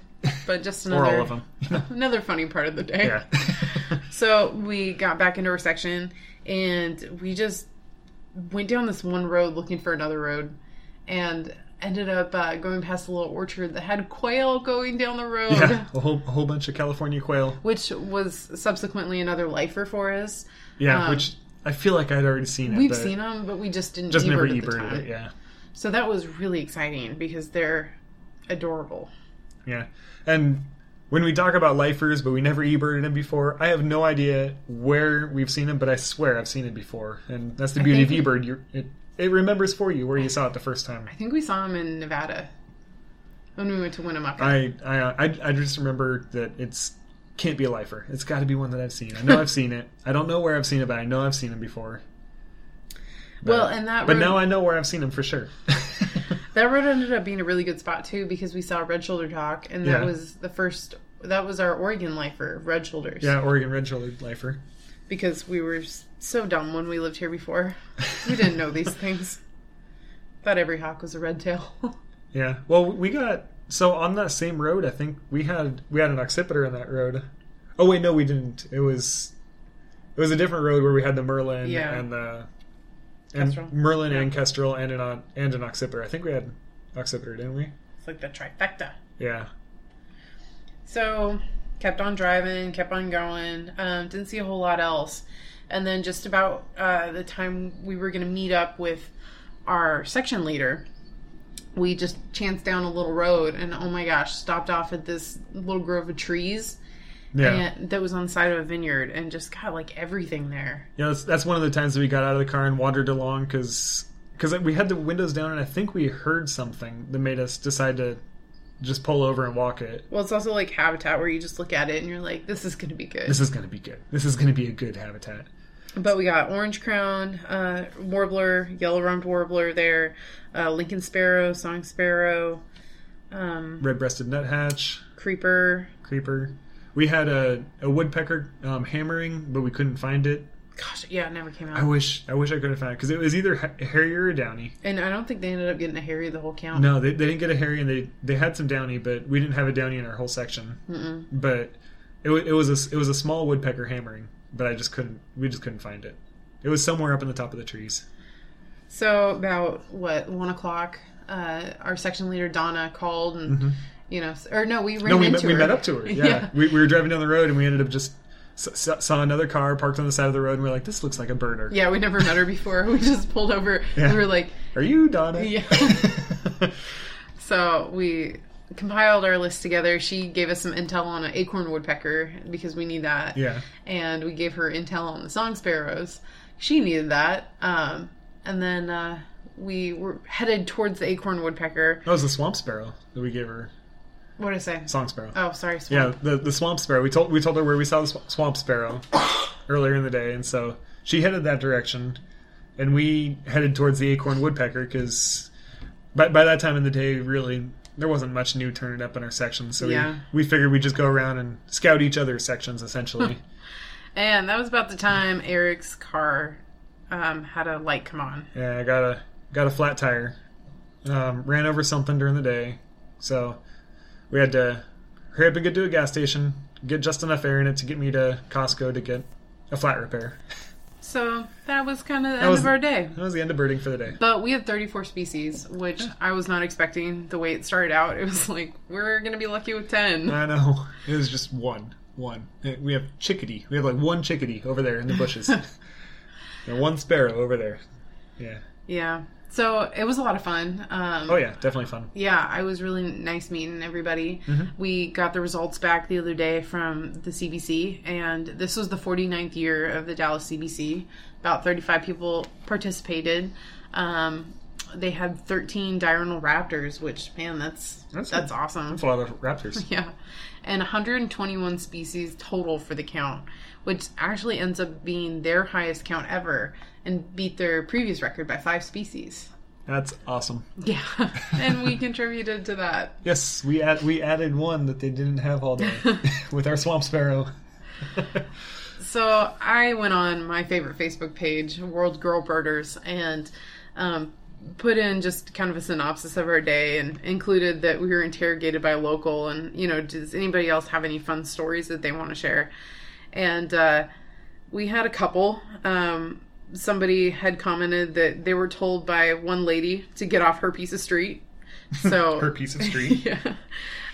but just <laughs> or another all of them. another funny part of the day. yeah, So we got back into our section and we just went down this one road looking for another road and ended up uh, going past a little orchard that had quail going down the road, yeah, a whole a whole bunch of California quail. which was subsequently another lifer for us. Yeah, Um, which I feel like I'd already seen it. We've seen them, but we just didn't just never e-bird at e-birded time. it. Yeah, So that was really exciting because they're adorable. yeah, and. When we talk about lifers, but we never e-birded them before, I have no idea where we've seen them, but I swear I've seen it before, and that's the beauty of e-bird. You're, it it remembers for you where you saw it the first time. I think we saw him in Nevada when we went to Winnemucca. I I I, I just remember that it's can't be a lifer. It's got to be one that I've seen. I know I've seen it. I don't know where I've seen it, but I know I've seen him before. But, Well, and that but now I know where I've seen him for sure. <laughs> That road ended up being a really good spot too because we saw red shoulder hawk, and that Yeah. was the first. That was our Oregon lifer, red shoulders. yeah, Oregon red-shouldered lifer. Because we were so dumb when we lived here before. We didn't know these <laughs> things. Thought every hawk was a red tail. <laughs> Yeah. Well, we got so on that same road. I think we had we had an accipiter on that road. Oh wait, no, we didn't. It was it was a different road where we had the merlin Yeah. and the and Kestrel. merlin Yeah. and kestrel and an and an accipiter. I think we had accipiter, didn't we? it's like the trifecta. Yeah. So kept on driving, kept on going. Um, didn't see a whole lot else. And then just about uh, the time we were going to meet up with our section leader, we just chanced down a little road and oh my gosh, stopped off at this little grove of trees Yeah. and that was on the side of a vineyard and just got like everything there. Yeah, that's, that's one of the times that we got out of the car and wandered along because we had the windows down and I think we heard something that made us decide to just pull over and walk it. Well, it's also like habitat where you just look at it and you're like, this is going to be good. This is going to be good. This is going to be a good habitat. But we got orange crown, uh, warbler, yellow rumped warbler there, uh, Lincoln sparrow, song sparrow, um, Red-breasted nuthatch, creeper. creeper. We had a, a woodpecker um, hammering, but we couldn't find it. Gosh, yeah, it never came out. I wish I wish I could have found it because it was either ha- Hairy or Downy. And I don't think they ended up getting a Hairy the whole count. No, they, they didn't get a Hairy, and they they had some Downy, but we didn't have a Downy in our whole section. Mm-mm. But it, it was a it was a small woodpecker hammering, but I just couldn't we just couldn't find it. It was somewhere up in the top of the trees. So about what one o'clock, uh, our section leader Donna called and you know, or no, we ran Mm-hmm. No, we into met, we her. met up to her. <laughs> Yeah, We, we were driving down the road, and we ended up just saw another car parked on the side of the road, and we are like, "This looks like a birder Yeah, we never met her before. We just pulled over. Yeah. We were like, Are you Donna? Yeah. <laughs> So we compiled our list together. She gave us some intel on an acorn woodpecker because we need that. yeah. And we gave her intel on the song sparrows. She needed that. Um, and then uh, we were headed towards the acorn woodpecker. That was the swamp sparrow that we gave her. What did I say? Song sparrow. Oh, sorry. Yeah, the the swamp sparrow. We told we told her where we saw the sw- swamp sparrow <coughs> earlier in the day, and so she headed that direction, and we headed towards the acorn woodpecker because by by that time in the day, really there wasn't much new turning up in our section. So Yeah. we we figured we'd just go around and scout each other's sections essentially. <laughs> And that was about the time Erik's car um, had a light come on. yeah, I got a got a flat tire. Um, ran over something during the day, so we had to hurry up and get to a gas station, get just enough air in it to get me to Costco to get a flat repair. <laughs> So that was kind of the end was- of our day. That was the end of birding for the day. But we had 34 species, which I was not expecting the way it started out. It was like, we're going to be lucky with 10. I know. It was just one. One. We have chickadee. We have like one chickadee over there in the bushes. <laughs> and one sparrow over there. Yeah. Yeah. So it was a lot of fun. Um, Oh, yeah. Definitely fun. yeah, I was really nice meeting everybody. We got the results back the other day from the CBC, and this was the 49th year of the Dallas CBC. About 35 people participated. Um, they had 13 diurnal raptors, which, man, that's That's that's, a- awesome. That's a lot of raptors. <laughs> Yeah. And 121 species total for the count, which actually ends up being their highest count ever and beat their previous record by five species. That's awesome. Yeah, <laughs> and we contributed to that. Yes, we add, we added one that they didn't have all day <laughs> with our swamp sparrow. So I went on my favorite Facebook page, World Girl Birders, and um, put in just kind of a synopsis of our day and included that we were interrogated by a local and, you know, does anybody else have any fun stories that they want to share? And uh, we had a couple. Um, somebody had commented that they were told by one lady to get off her piece of street. <laughs> So Her piece of street. <laughs> yeah.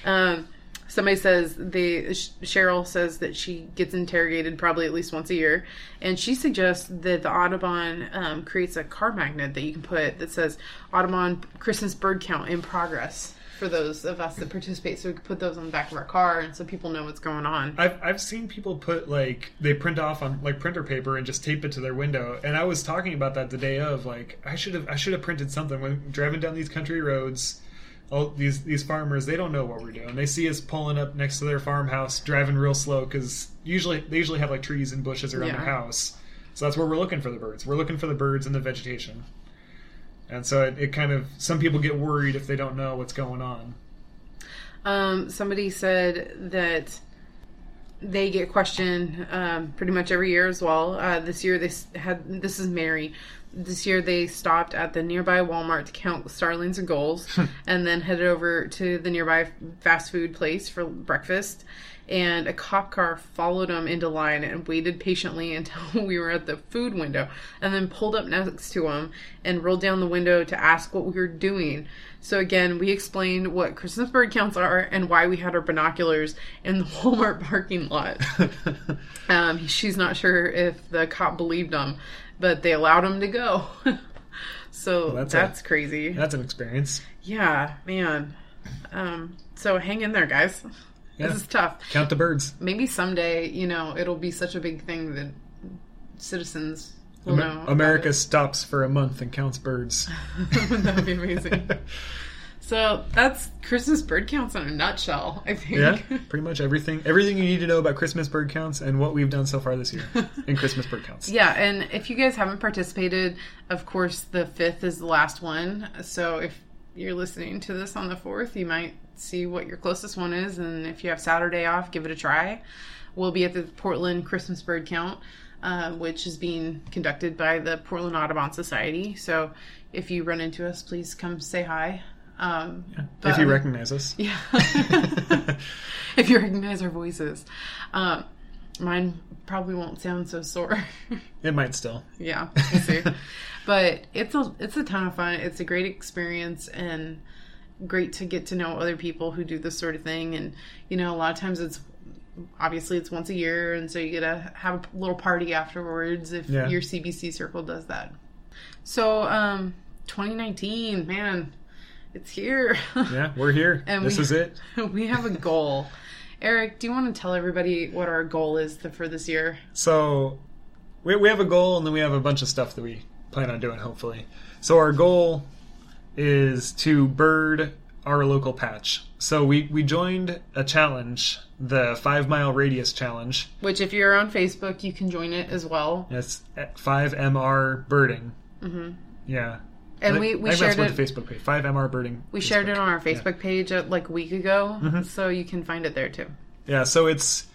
Um, somebody says the Cheryl says that she gets interrogated probably at least once a year, and she suggests that the Audubon um, creates a car magnet that you can put that says Audubon Christmas bird count in progress for those of us that participate, so we can put those on the back of our car, and so people know what's going on. I've I've seen people put like they print off on like printer paper and just tape it to their window. And I was talking about that the day of like I should have I should have printed something when driving down these country roads. All these these farmers they don't know what we're doing. They see us pulling up next to their farmhouse, driving real slow because usually they usually have like trees and bushes around Yeah. their house. So that's where we're looking for the birds. We're looking for the birds and the vegetation. And so it, it kind of some people get worried if they don't know what's going on. Um, somebody said that they get questioned um, pretty much every year as well. Uh, this year they had this is Mary. This year they stopped at the nearby Walmart to count starlings and gulls, <laughs> and then headed over to the nearby fast food place for breakfast. And a cop car followed them into line and waited patiently <laughs> until we were at the food window, and then pulled up next to them and rolled down the window to ask what we were doing. So again, we explained what Christmas bird counts are and why we had our binoculars in the <laughs> Walmart parking lot. <laughs> Um, she's not sure if the cop believed them, but they allowed him to go. <laughs> so that's that's, a- crazy. That's an experience. yeah, man. Um, so hang in there, guys. Yeah. This is tough. Count the birds. Maybe someday, you know, it'll be such a big thing that citizens Amer- know. America stops for a month and counts birds. <laughs> that would be amazing. <laughs> So that's Christmas bird counts in a nutshell. I think. yeah, <laughs> pretty much everything. Everything you need to know about Christmas bird counts and what we've done so far this year in Christmas bird counts. Yeah, and if you guys haven't participated, of course, the fifth is the last one. So if you're listening to this on the fourth, you might see what your closest one is, and if you have Saturday off, give it a try. We'll be at the Portland Christmas Bird Count, uh, which is being conducted by the Portland Audubon Society. So if you run into us, please come say hi. Um, if but- you recognize us. <laughs> yeah. <laughs> if you recognize our voices. Um, mine probably won't sound so sore. <laughs> It might still. yeah, we'll see. but it's a it's a ton of fun. It's a great experience and great to get to know other people who do this sort of thing. And you know, a lot of times it's obviously it's once a year, and so you get to have a little party afterwards if Yeah. your CBC circle does that. So, um, 2019, man, it's here. Yeah, we're here. <laughs> And this we- is it. <laughs> we have a goal. Erik, do you want to tell everybody what our goal is for this year? So we, we have a goal and then we have a bunch of stuff that we plan on doing, hopefully. So our goal is to bird our local patch. So we, we joined a challenge, the five mile radius challenge. Which, if you're on Facebook, you can join it as well. It's at 5MR birding. Mm-hmm. Yeah. And I we, we I shared it. Facebook page. 5MR birding. We Facebook. shared it on our Yeah. Facebook page uh, like a week ago, Mm-hmm. so you can find it there too. Yeah, so it's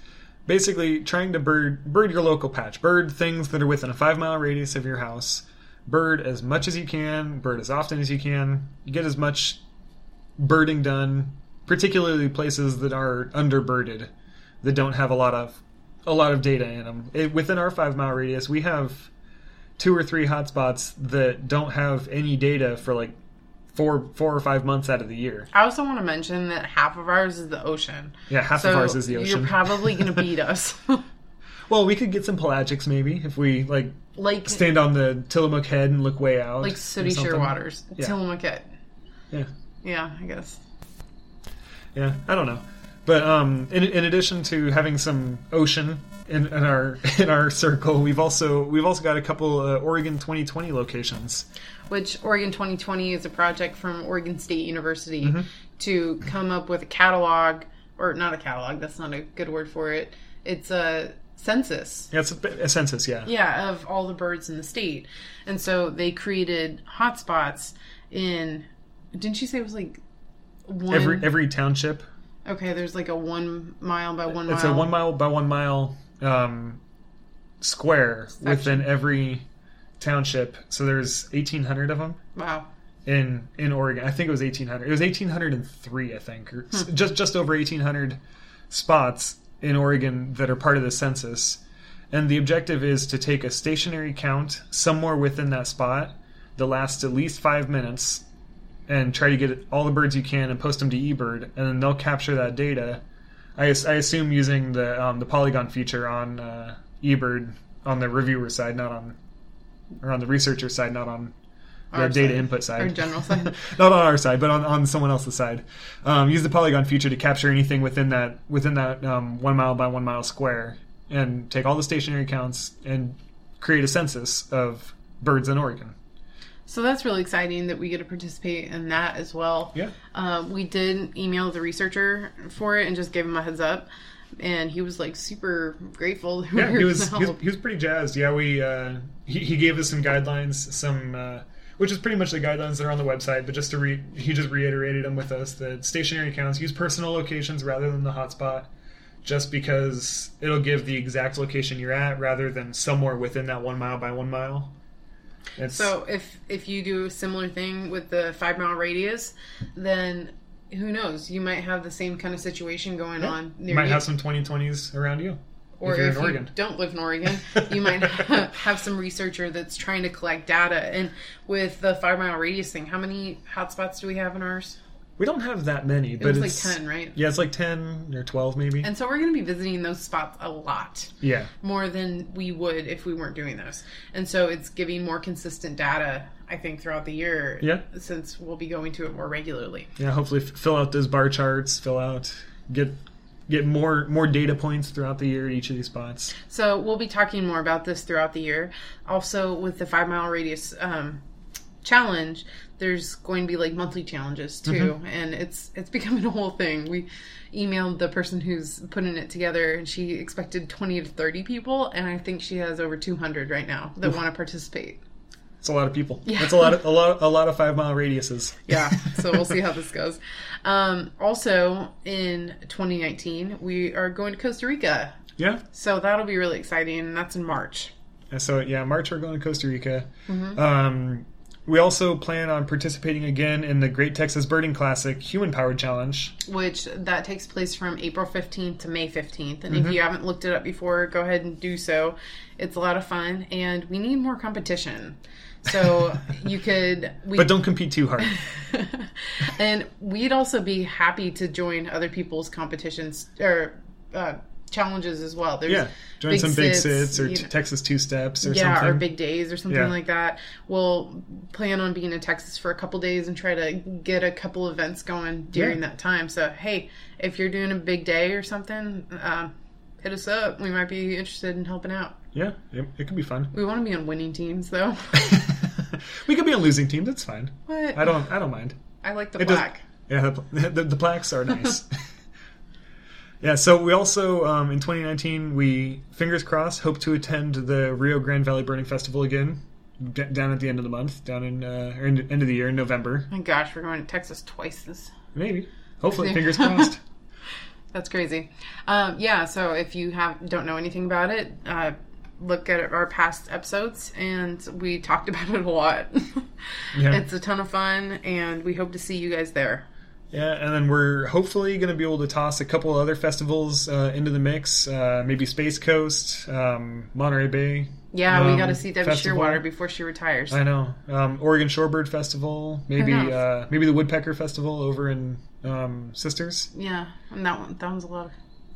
basically trying to bird bird your local patch. Bird things that are within a five mile radius of your house. Bird as much as you can, bird as often as you can. You get as much birding done, particularly places that are underbirded, that don't have a lot of a lot of data in them. It, within our five mile radius, we have two or three hotspots that don't have any data for like four four or five months out of the year. I also want to mention that half of ours is the ocean. Yeah, half So of ours is the ocean. you're probably going to beat <laughs> us. Well, we could get some pelagics maybe if we like like stand on the Tillamook head and look way out. like Sooty something. Shearwaters, Yeah. Tillamook. Yeah, Yeah, I guess. yeah. I don't know, but um, in, in addition to having some ocean in, in our <laughs> in our circle, we've also we've also got a couple uh, Oregon 2020 locations. which Oregon 2020 is a project from Oregon State University Mm-hmm. to come up with a catalog, or not a catalog, that's not a good word for it. It's a census. Yeah, it's a, a census. Yeah, Yeah, of all the birds in the state. And so they created hotspots in. Didn't you say it was like one? Every every township. okay, there's like a one mile by one mile. It's a one mile by one mile um, square Section. within every township. So there's 1,800 of them Wow. in in Oregon. I think it was 1,800. It was 1,803, I think, or s- just just over 1,800 spots in Oregon that are part of the census. And the objective is to take a stationary count somewhere within that spot that lasts at least five minutes and try to get all the birds you can and post them to eBird, and then they'll capture that data. I, I assume using the um, the polygon feature on uh, eBird on the reviewer side, not on or on the researcher side, not on the Our data side. input side. Our general side. <laughs> not on our side, but on, on someone else's side. Um, use the polygon feature to capture anything within that within that um, one mile by one mile square, and take all the stationary counts and create a census of birds in Oregon. So that's really exciting that we get to participate in that as well. Yeah. Um, we did email the researcher for it and just gave him a heads up, and he was like super grateful. Yeah, he was he was, he was pretty jazzed. Yeah, we uh, he he gave us some guidelines, some uh, which is pretty much the guidelines that are on the website. But just to re- he just reiterated them with us that stationary accounts use personal locations rather than the hotspot, just because it'll give the exact location you're at rather than somewhere within that one mile by one mile. It's, So if if you do a similar thing with the five mile radius, then who knows? You might have the same kind of situation going on you might you. have some 2020s around you. or if you're if, in you don't live in Oregon, <laughs> you might have some researcher that's trying to collect data. And with the five mile radius thing, how many hotspots do we have in ours? We don't have that many, It but was like ten, right? yeah, it's like 10 or 12 maybe. And so we're going to be visiting those spots a lot yeah. more than we would if we weren't doing those. And so it's giving more consistent data, I think, throughout the year. Yeah. Since we'll be going to it more regularly. yeah hopefully f- fill out those bar charts fill out get get more more data points throughout the year at each of these spots So we'll be talking more about this throughout the year. Also, with the five mile radius um, challenge, there's going to be like monthly challenges too, and it's it's <laughs> becoming a whole thing. We emailed the person who's putting it together, and she expected twenty to thirty people, and I think she has over two hundred right now that want to participate. it's a lot of people Yeah. that's a lot of a lot a lot of five mile radiuses <laughs> Yeah, so we'll see how this goes. Um, also, in 2019, we are going to Costa Rica, yeah so that'll be really exciting. And that's in March. And so yeah march we're going to costa rica Mm-hmm. um we also plan on participating again in the Great Texas Birding Classic Human Powered Challenge. which that takes place from April 15th to May 15th. And if you haven't looked it up before, go ahead and do so. It's a lot of fun and we need more competition. So <laughs> you could we But don't compete too hard. <laughs> and we'd also be happy to join other people's competitions or uh, challenges as well. There's Yeah, join big some big sits, sits or you know- Texas two steps or something. yeah, something. or big days or something Yeah. like that. We'll plan on being in Texas for a couple days and try to get a couple events going during Yeah. that time. So, hey, if you're doing a big day or something, um, hit us up. We might be interested in helping out. yeah, it, it could be fun. We want to be on winning teams, though. <laughs> we could be on losing teams. That's fine. what? I don't. I don't mind. I like the It does- Yeah, the, <laughs> the, the plaques are nice. <laughs> yeah, so we also um, in 2019 we fingers crossed hope to attend the Rio Grande Valley Birding Festival again d- down at the end of the month, down in uh, or in, end of the year in November, My gosh, we're going to Texas twice this. maybe. Hopefully, <laughs> fingers crossed. <laughs> That's crazy. Um, yeah, so if you have don't know anything about it, uh, look at our past episodes, and we talked <laughs> about it a lot. Yeah. It's a ton of fun, and we hope to see you guys there. Yeah, and then we're hopefully going to be able to toss a couple other festivals uh, into the mix. Uh, maybe Space Coast, um, Monterey Bay. Yeah, we um, got to see Debi festival. Shearwater before she retires. I know. Um, Oregon Shorebird Festival. Maybe uh, maybe the Woodpecker Festival over in um, Sisters. Yeah, and that one that one's a lot of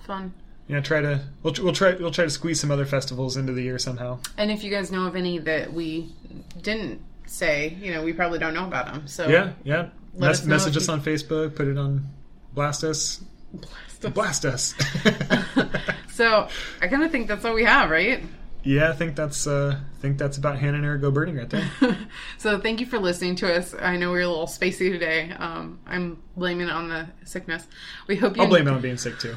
fun. Yeah, try to we'll, we'll try we'll try to squeeze some other festivals into the year somehow. And if you guys know of any that we didn't say, you know, we probably don't know about them. So Yeah, yeah. Mes- us message us on Facebook. Put it on. Blast us. blast us. Blast us. <laughs> <laughs> So I kind of think that's all we have, right? yeah, I think that's uh, I think that's about Hannah and Erik go birding right there. <laughs> so thank you for listening to us. I know we're a little spacey today. Um, I'm blaming it on the sickness. We hope you I'll blame it on being sick too.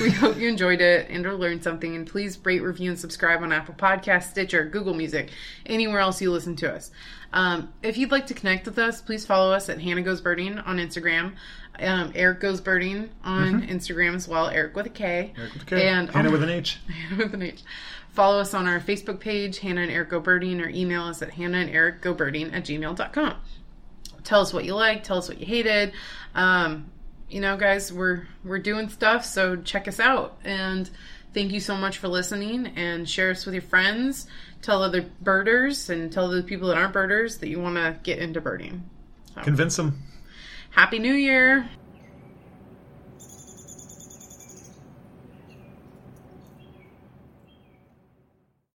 we hope you enjoyed it and or learned something. And please rate, review, and subscribe on Apple Podcasts, Stitcher, Google Music, anywhere else you listen to us. Um, if you'd like to connect with us, please follow us at Hannah Goes Birding on Instagram. Um, Erik Goes Birding on Instagram as well. Erik with a K. Mm-hmm. Erik with a K, And Hannah with an H. <laughs> Hannah with an H. Follow us on our Facebook page, Hannah and Erik Go Birding, or email us at Hannah and Erik Go Birding at gmail.com. Tell us what you like, tell us what you hated. Um, you know, guys, we're we're doing stuff, so check us out. And thank you so much for listening and share us with your friends. Tell other birders and tell the people that aren't birders that you want to get into birding. Convince them. Happy New Year!